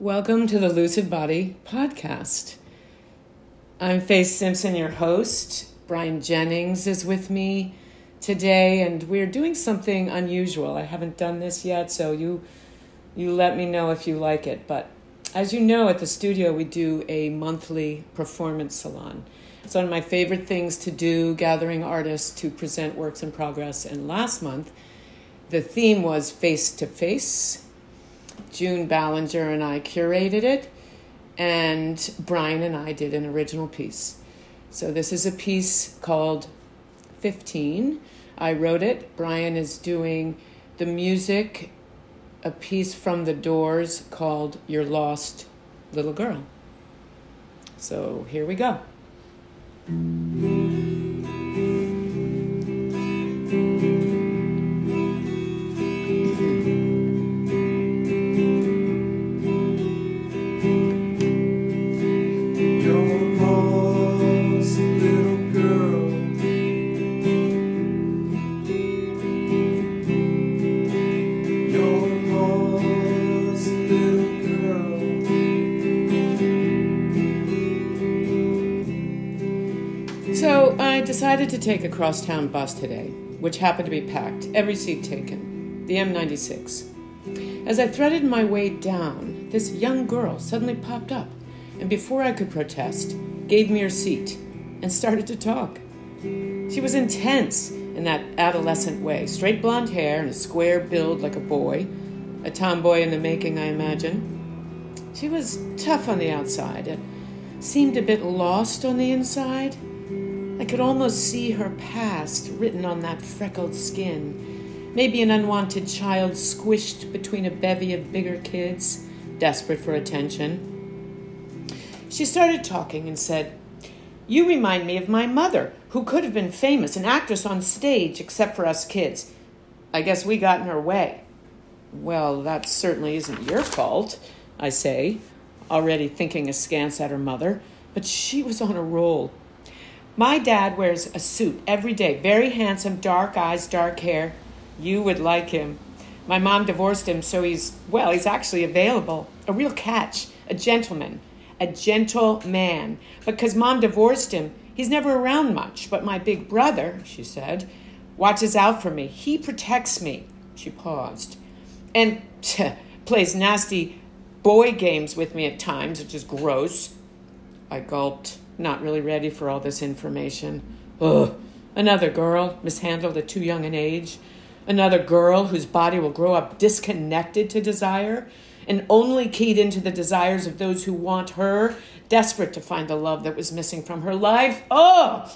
Welcome to the Lucid Body podcast. I'm Fay Simpson, your host. Brian Jennings is with me today, and we're doing something unusual. I haven't done this yet, so you you let me know if you like it. But as you know, at the studio we do a monthly performance salon. It's one of my favorite things to do, gathering artists to present works in progress. And last month, the theme was face to face. June Ballinger and I curated it, and Brian and I did an original piece. So this is a piece called 15. I wrote it. Brian is doing the music, a piece from the doors called Your Lost Little Girl. So here we go. So I decided to take a crosstown bus today, which happened to be packed, every seat taken, the M96. As I threaded my way down, this young girl suddenly popped up, and before I could protest, gave me her seat and started to talk. She was intense in that adolescent way, straight blonde hair and a square build like a boy, a tomboy in the making, I imagine. She was tough on the outside and seemed a bit lost on the inside. I could almost see her past written on that freckled skin. Maybe an unwanted child squished between a bevy of bigger kids, desperate for attention. She started talking and said, You remind me of my mother, who could have been famous, an actress on stage, except for us kids. I guess we got in her way. Well, that certainly isn't your fault, I say, already thinking askance at her mother, but she was on a roll. My dad wears a suit every day, very handsome, dark eyes, dark hair. You would like him. My mom divorced him, so he's, well, he's actually available. A real catch, a gentleman, a gentle man. Because mom divorced him, he's never around much. But my big brother, she said, watches out for me. He protects me. She paused. And plays nasty boy games with me at times, which is gross. I gulped, not really ready for all this information. Ugh. Another girl, mishandled at too young an age. Another girl whose body will grow up disconnected to desire and only keyed into the desires of those who want her, desperate to find the love that was missing from her life. Oh!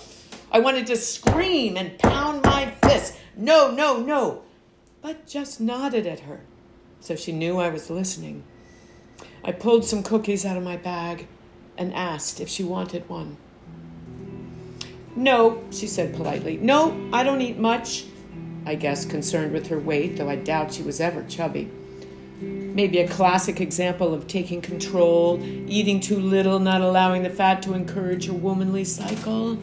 I wanted to scream and pound my fist. No, no, no. But just nodded at her, so she knew I was listening. I pulled some cookies out of my bag and asked if she wanted one. No, she said politely. No, I don't eat much. I guess concerned with her weight, though I doubt she was ever chubby. Maybe a classic example of taking control, eating too little, not allowing the fat to encourage her womanly cycle.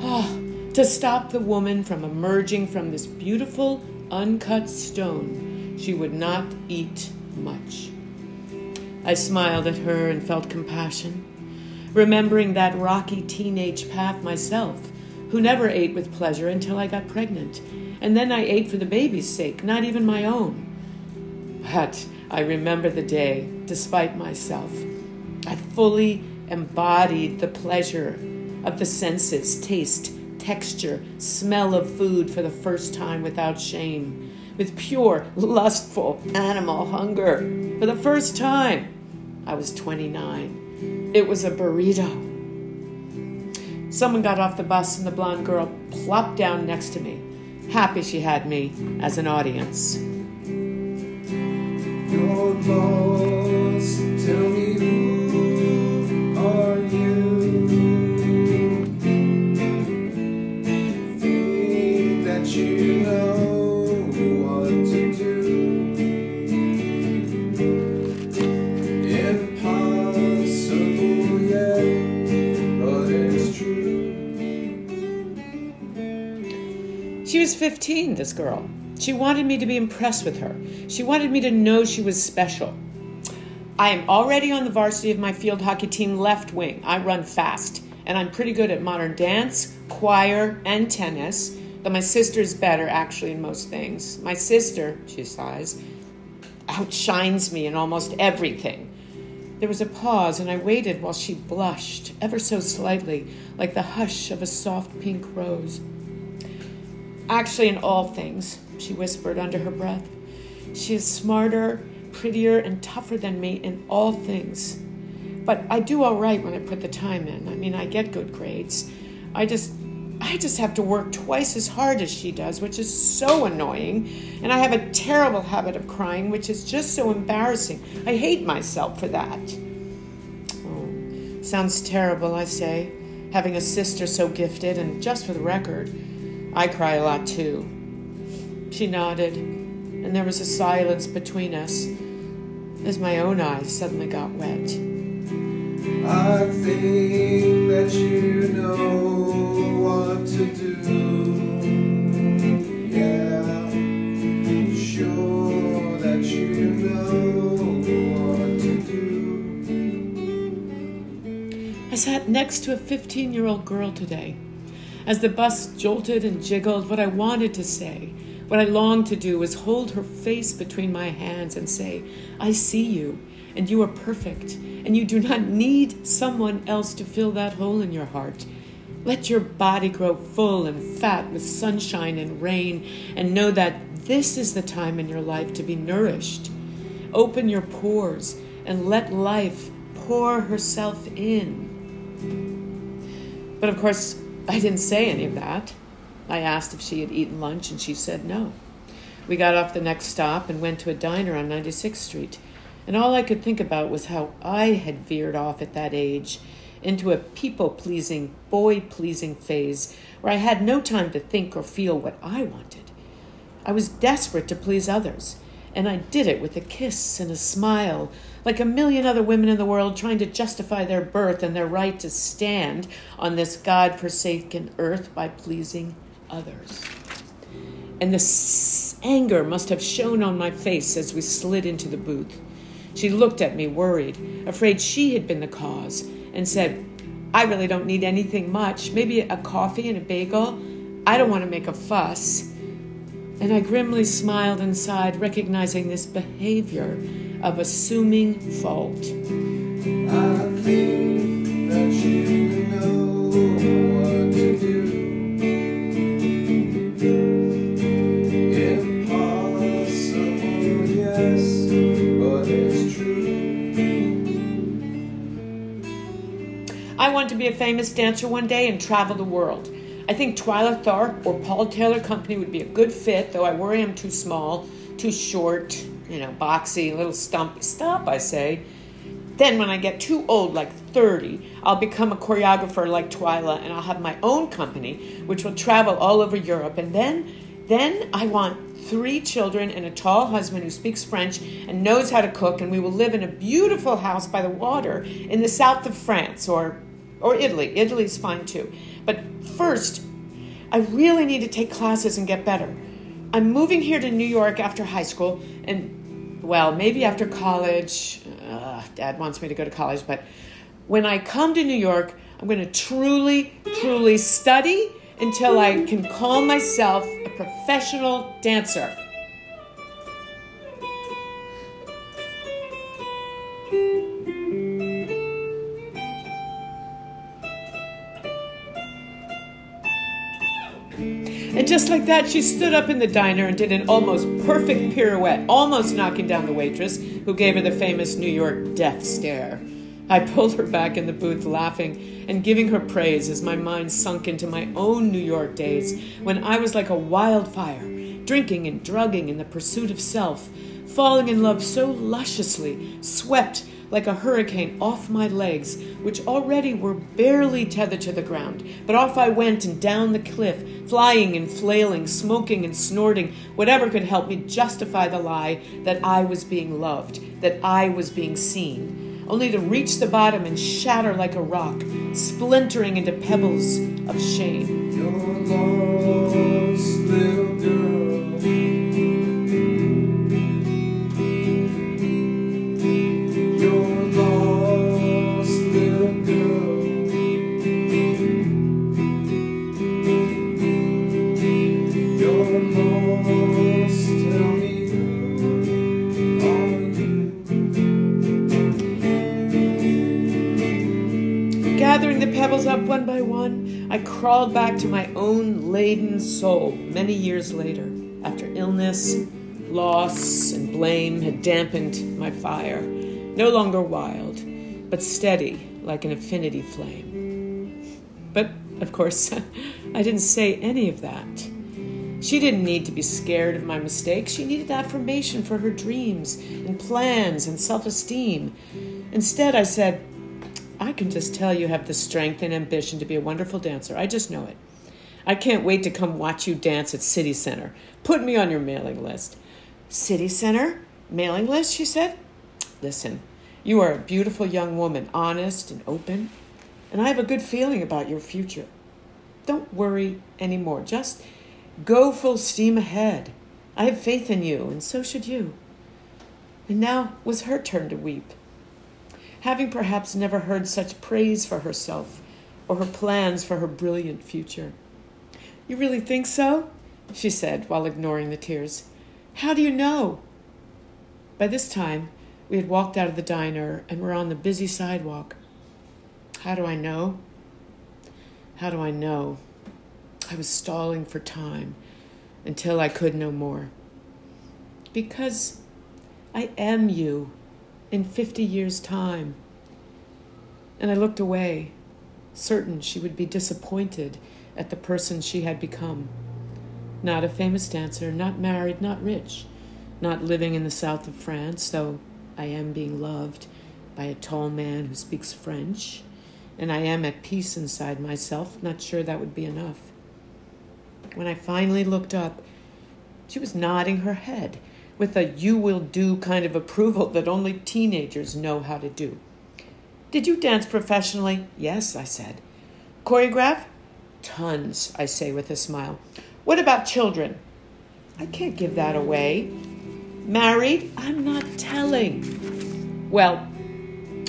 Ah, to stop the woman from emerging from this beautiful, uncut stone, she would not eat much. I smiled at her and felt compassion remembering that rocky teenage path myself, who never ate with pleasure until I got pregnant. And then I ate for the baby's sake, not even my own. But I remember the day, despite myself. I fully embodied the pleasure of the senses taste, texture, smell of food for the first time without shame, with pure, lustful animal hunger. For the first time, I was 29. It was a burrito. Someone got off the bus and the blonde girl plopped down next to me, happy she had me as an audience. Girl. She wanted me to be impressed with her. She wanted me to know she was special. I am already on the varsity of my field hockey team left wing. I run fast, and I'm pretty good at modern dance, choir, and tennis. Though my sister's better, actually, in most things. My sister, she sighs, outshines me in almost everything. There was a pause, and I waited while she blushed, ever so slightly, like the hush of a soft pink rose. Actually, in all things, she whispered under her breath, she is smarter, prettier, and tougher than me in all things. But I do all right when I put the time in. I mean, I get good grades. I just I just have to work twice as hard as she does, which is so annoying. And I have a terrible habit of crying, which is just so embarrassing. I hate myself for that. Oh, sounds terrible, I say, having a sister so gifted, and just for the record, I cry a lot too. She nodded, and there was a silence between us as my own eyes suddenly got wet. I think that you know what to do. Yeah, sure that you know what to do. I sat next to a 15 year old girl today. As the bus jolted and jiggled, what I wanted to say, what I longed to do, was hold her face between my hands and say, I see you, and you are perfect, and you do not need someone else to fill that hole in your heart. Let your body grow full and fat with sunshine and rain, and know that this is the time in your life to be nourished. Open your pores and let life pour herself in. But of course, I didn't say any of that. I asked if she had eaten lunch, and she said no. We got off the next stop and went to a diner on 96th Street, and all I could think about was how I had veered off at that age into a people pleasing, boy pleasing phase where I had no time to think or feel what I wanted. I was desperate to please others, and I did it with a kiss and a smile, like a million other women in the world trying to justify their birth and their right to stand on this God forsaken earth by pleasing others. And the anger must have shown on my face as we slid into the booth. She looked at me worried, afraid she had been the cause, and said, I really don't need anything much. Maybe a coffee and a bagel. I don't want to make a fuss. And I grimly smiled inside, recognizing this behavior of assuming fault. I want to be a famous dancer one day and travel the world. I think Twyla Tharp or Paul Taylor Company would be a good fit, though I worry I'm too small, too short, you know, boxy, a little stumpy. Stop, I say. Then, when I get too old, like 30, I'll become a choreographer like Twyla and I'll have my own company, which will travel all over Europe. And then, then I want three children and a tall husband who speaks French and knows how to cook, and we will live in a beautiful house by the water in the south of France or, or Italy. Italy's fine too. But first, I really need to take classes and get better. I'm moving here to New York after high school, and well, maybe after college. Uh, Dad wants me to go to college, but when I come to New York, I'm going to truly, truly study until I can call myself a professional dancer. Just like that, she stood up in the diner and did an almost perfect pirouette, almost knocking down the waitress, who gave her the famous New York death stare. I pulled her back in the booth, laughing and giving her praise as my mind sunk into my own New York days when I was like a wildfire, drinking and drugging in the pursuit of self, falling in love so lusciously, swept like a hurricane off my legs, which already were barely tethered to the ground. But off I went and down the cliff, flying and flailing, smoking and snorting, whatever could help me justify the lie that I was being loved, that I was being seen, only to reach the bottom and shatter like a rock, splintering into pebbles of shame. Gathering the pebbles up one by one, I crawled back to my own laden soul many years later, after illness, loss, and blame had dampened my fire. No longer wild, but steady like an affinity flame. But, of course, I didn't say any of that. She didn't need to be scared of my mistakes. She needed affirmation for her dreams and plans and self esteem. Instead, I said, I can just tell you have the strength and ambition to be a wonderful dancer. I just know it. I can't wait to come watch you dance at City Center. Put me on your mailing list. City Center? Mailing list? She said. Listen, you are a beautiful young woman, honest and open, and I have a good feeling about your future. Don't worry anymore. Just Go full steam ahead. I have faith in you, and so should you. And now was her turn to weep. Having perhaps never heard such praise for herself or her plans for her brilliant future. You really think so? she said while ignoring the tears. How do you know? By this time, we had walked out of the diner and were on the busy sidewalk. How do I know? How do I know? I was stalling for time until I could no more. Because I am you in 50 years' time. And I looked away, certain she would be disappointed at the person she had become. Not a famous dancer, not married, not rich, not living in the south of France, though I am being loved by a tall man who speaks French, and I am at peace inside myself, not sure that would be enough. When I finally looked up, she was nodding her head with a you will do kind of approval that only teenagers know how to do. Did you dance professionally? Yes, I said. Choreograph? Tons, I say with a smile. What about children? I can't give that away. Married? I'm not telling. Well,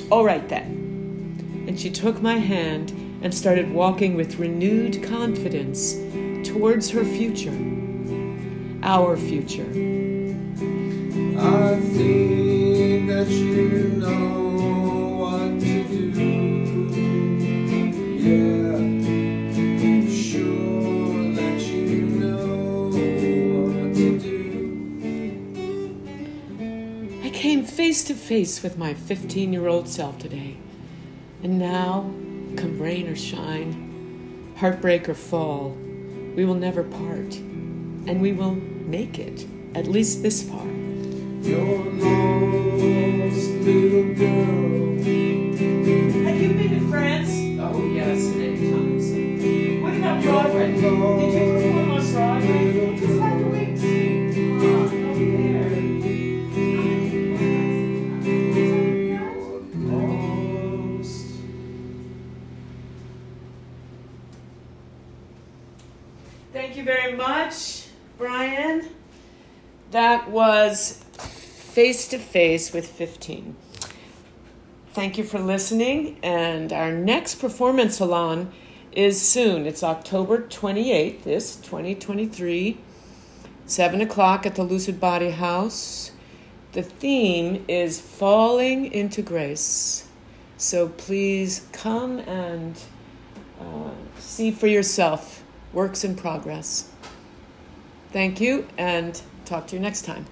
all right then. And she took my hand and started walking with renewed confidence towards her future, our future. I think that you know what to do. Yeah, sure that you know what to do. I came face to face with my 15 year old self today. And now, come rain or shine, heartbreak or fall, we will never part, and we will make it, at least this far. Your lost little girl. Have you been to France? Oh, yes, many times. What about Broadway? Face to Face with 15. Thank you for listening, and our next performance salon is soon. It's October 28th, this 2023, 7 o'clock at the Lucid Body House. The theme is Falling into Grace. So please come and uh, see for yourself works in progress. Thank you, and talk to you next time.